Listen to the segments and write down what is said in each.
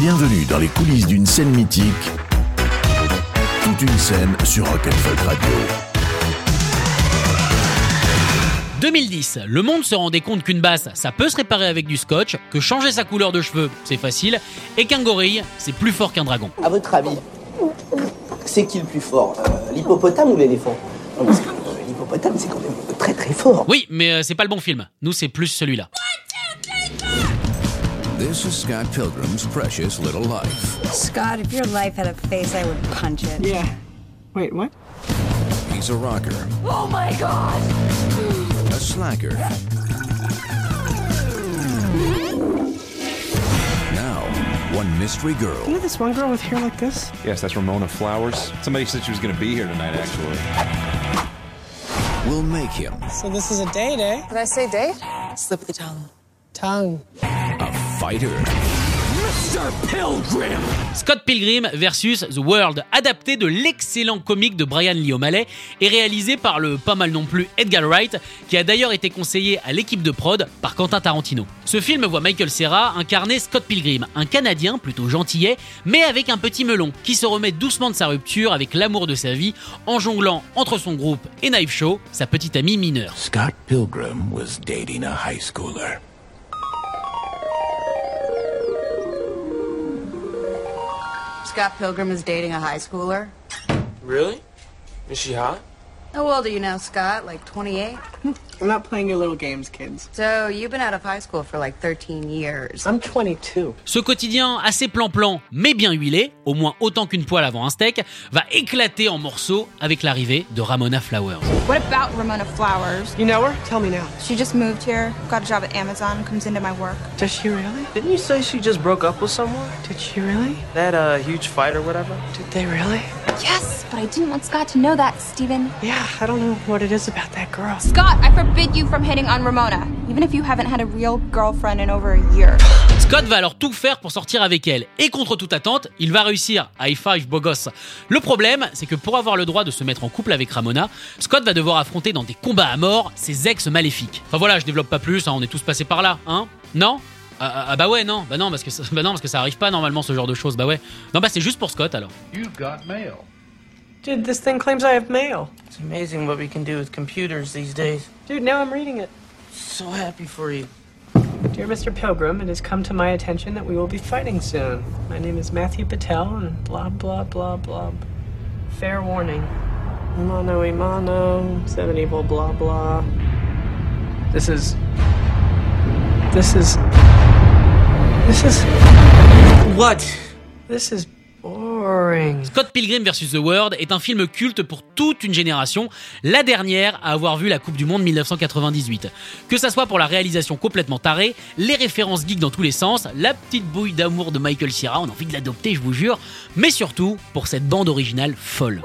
Bienvenue dans les coulisses d'une scène mythique. Toute une scène sur Rock'n'Folk Radio. 2010, le monde se rendait compte qu'une basse, ça peut se réparer avec du scotch, que changer sa couleur de cheveux, c'est facile, et qu'un gorille, c'est plus fort qu'un dragon. À votre avis, c'est qui le plus fort euh, L'hippopotame ou l'éléphant? Euh, l'hippopotame, c'est quand même très très fort. Oui, mais euh, c'est pas le bon film. Nous, c'est plus celui-là. This is Scott Pilgrim's precious little life. Scott, if your life had a face, I would punch it. Yeah. Wait, what? He's a rocker, Oh my god! a slacker. Now, one mystery girl You know this one girl with hair like this? Yes, that's Ramona Flowers. Somebody said she was going to be here tonight, actually. will make him So this is a date, eh? Did I say date? Slip the tongue. Tongue. a fighter. Scott Pilgrim versus The World, adapté de l'excellent comique de Brian Lee O'Malley et réalisé par le pas mal non plus Edgar Wright, qui a d'ailleurs été conseillé à l'équipe de prod par Quentin Tarantino. Ce film voit Michael Cera incarner Scott Pilgrim, un Canadien plutôt gentillet, mais avec un petit melon, qui se remet doucement de sa rupture avec l'amour de sa vie, en jonglant entre son groupe et Knife Show, sa petite amie mineure. Scott Pilgrim was dating a high schooler. Scott Pilgrim is dating a high schooler. Really? Is she hot? How old are you now, Scott? Like 28? I'm not playing your little games, kids. So you've been out of high school for like 13 years. I'm 22. Ce quotidien assez plan-plan, mais bien huilé, au moins autant qu'une poêle avant un steak, va éclater en morceaux avec l'arrivée de Ramona Flowers. What about Ramona Flowers? You know her? Tell me now. She just moved here, got a job at Amazon, comes into my work. Does she really? Didn't you say she just broke up with someone? Did she really? That uh, huge fight or whatever? Did they really? Yes, but I didn't want Scott to know that, Steven. Yeah, I don't know what it is about that girl. Scott, I forbid you from hitting on Ramona, even if you haven't had a real girlfriend in over a year. Scott va alors tout faire pour sortir avec elle, et contre toute attente, il va réussir. High five beau gosse. Le problème, c'est que pour avoir le droit de se mettre en couple avec Ramona, Scott va devoir affronter dans des combats à mort ses ex maléfiques. Enfin voilà, je développe pas plus, hein, on est tous passés par là, hein. Non? Ah, ah, ah, bah ouais non. Bah non parce que ça, bah non parce que ça arrive pas normalement ce genre de choses. Bah ouais. Non bah c'est juste pour Scott alors Dude, this thing claims I have mail. It's amazing what we can do with computers these days. Dude, now I'm reading it. So happy for you. Dear Mr. Pilgrim, it has come to my attention that we will be fighting soon. My name is Matthew Patel, and blah blah blah blah. Fair warning. Mono e mono, seven evil blah blah. This is. This is. This is. What? This is boring. Scott Pilgrim vs. The World est un film culte pour toute une génération, la dernière à avoir vu la Coupe du Monde 1998. Que ça soit pour la réalisation complètement tarée, les références geeks dans tous les sens, la petite bouille d'amour de Michael Cera, on a envie de l'adopter, je vous jure, mais surtout pour cette bande originale folle.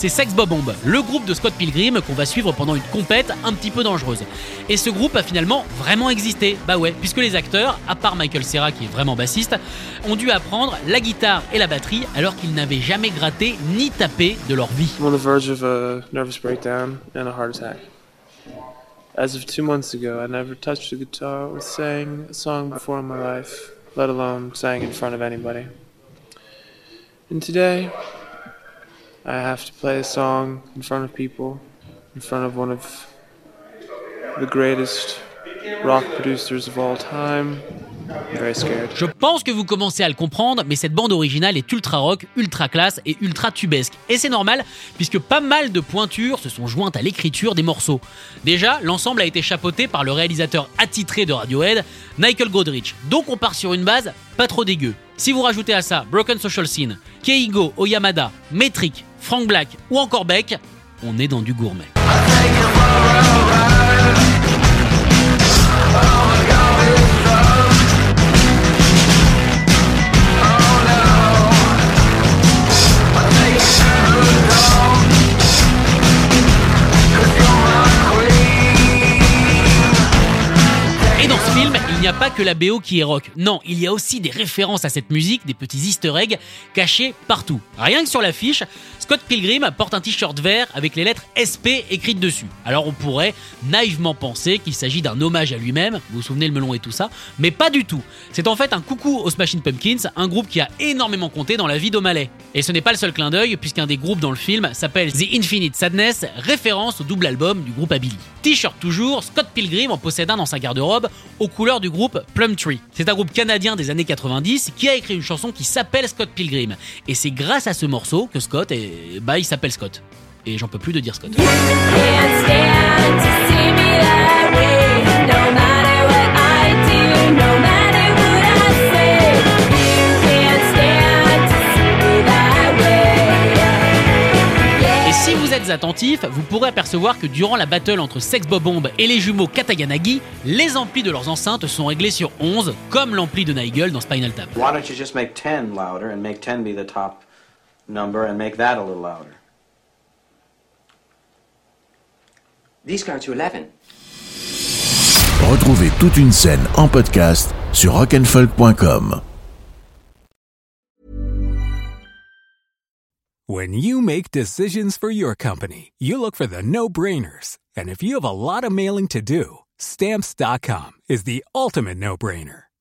C'est Sex Bob Bomb, le groupe de Scott Pilgrim qu'on va suivre pendant une compète un petit peu dangereuse. Et ce groupe a finalement vraiment existé. Bah ouais, puisque les acteurs, à part Michael Cera qui est vraiment bassiste, ont dû apprendre la guitare et la batterie alors qu'ils n'avaient jamais gratté ni tapé de leur vie. Nervous breakdown and a heart attack. As of two months ago, I never touched a guitar or sang a song before in my life, let alone sang in front of anybody. And today, I have to play a song in front of people, in front of one of the greatest rock producers of all time, very scared. Je pense que vous commencez à le comprendre, mais cette bande originale est ultra rock, ultra classe et ultra tubesque. Et c'est normal, puisque pas mal de pointures se sont jointes à l'écriture des morceaux. Déjà, l'ensemble a été chapeauté par le réalisateur attitré de Radiohead, Michael Godrich. Donc on part sur une base pas trop dégueu. Si vous rajoutez à ça Broken Social Scene, Keigo Oyamada, Metric, Frank Black ou encore Beck, on est dans du gourmet. Et dans ce film, il n'y a pas que la BO qui est rock. Non, il y a aussi des références à cette musique, des petits easter eggs cachés partout. Rien que sur l'affiche, Scott Pilgrim porte un t-shirt vert avec les lettres SP écrites dessus. Alors on pourrait naïvement penser qu'il s'agit d'un hommage à lui-même, vous vous souvenez le melon et tout ça, mais pas du tout. C'est en fait un coucou aux Smashing Pumpkins, un groupe qui a énormément compté dans la vie d'O'Malley. Et ce n'est pas le seul clin d'œil, puisqu'un des groupes dans le film s'appelle The Infinite Sadness, référence au double album du groupe Abilly. T-shirt toujours, Scott Pilgrim en possède un dans sa garde-robe, aux couleurs du groupe Plumtree. C'est un groupe canadien des années 90 qui a écrit une chanson qui s'appelle Scott Pilgrim. Et c'est grâce à ce morceau que Scott est... bah il s'appelle Scott. Et j'en peux plus de dire Scott. Et si vous êtes attentif, vous pourrez apercevoir que durant la battle entre Sex Bob Bomb et les jumeaux Katayanagi, les amplis de leurs enceintes sont réglés sur 11, comme l'ampli de Nigel dans Spinal Tap. Why don't you just make 10 louder and make 10 be the top number and make that a little louder? These go to 11. Retrouvez toute une scène en podcast sur rockandfolk.com. When you make decisions for your company, you look for the no-brainers. And if you have a lot of mailing to do, stamps.com is the ultimate no-brainer.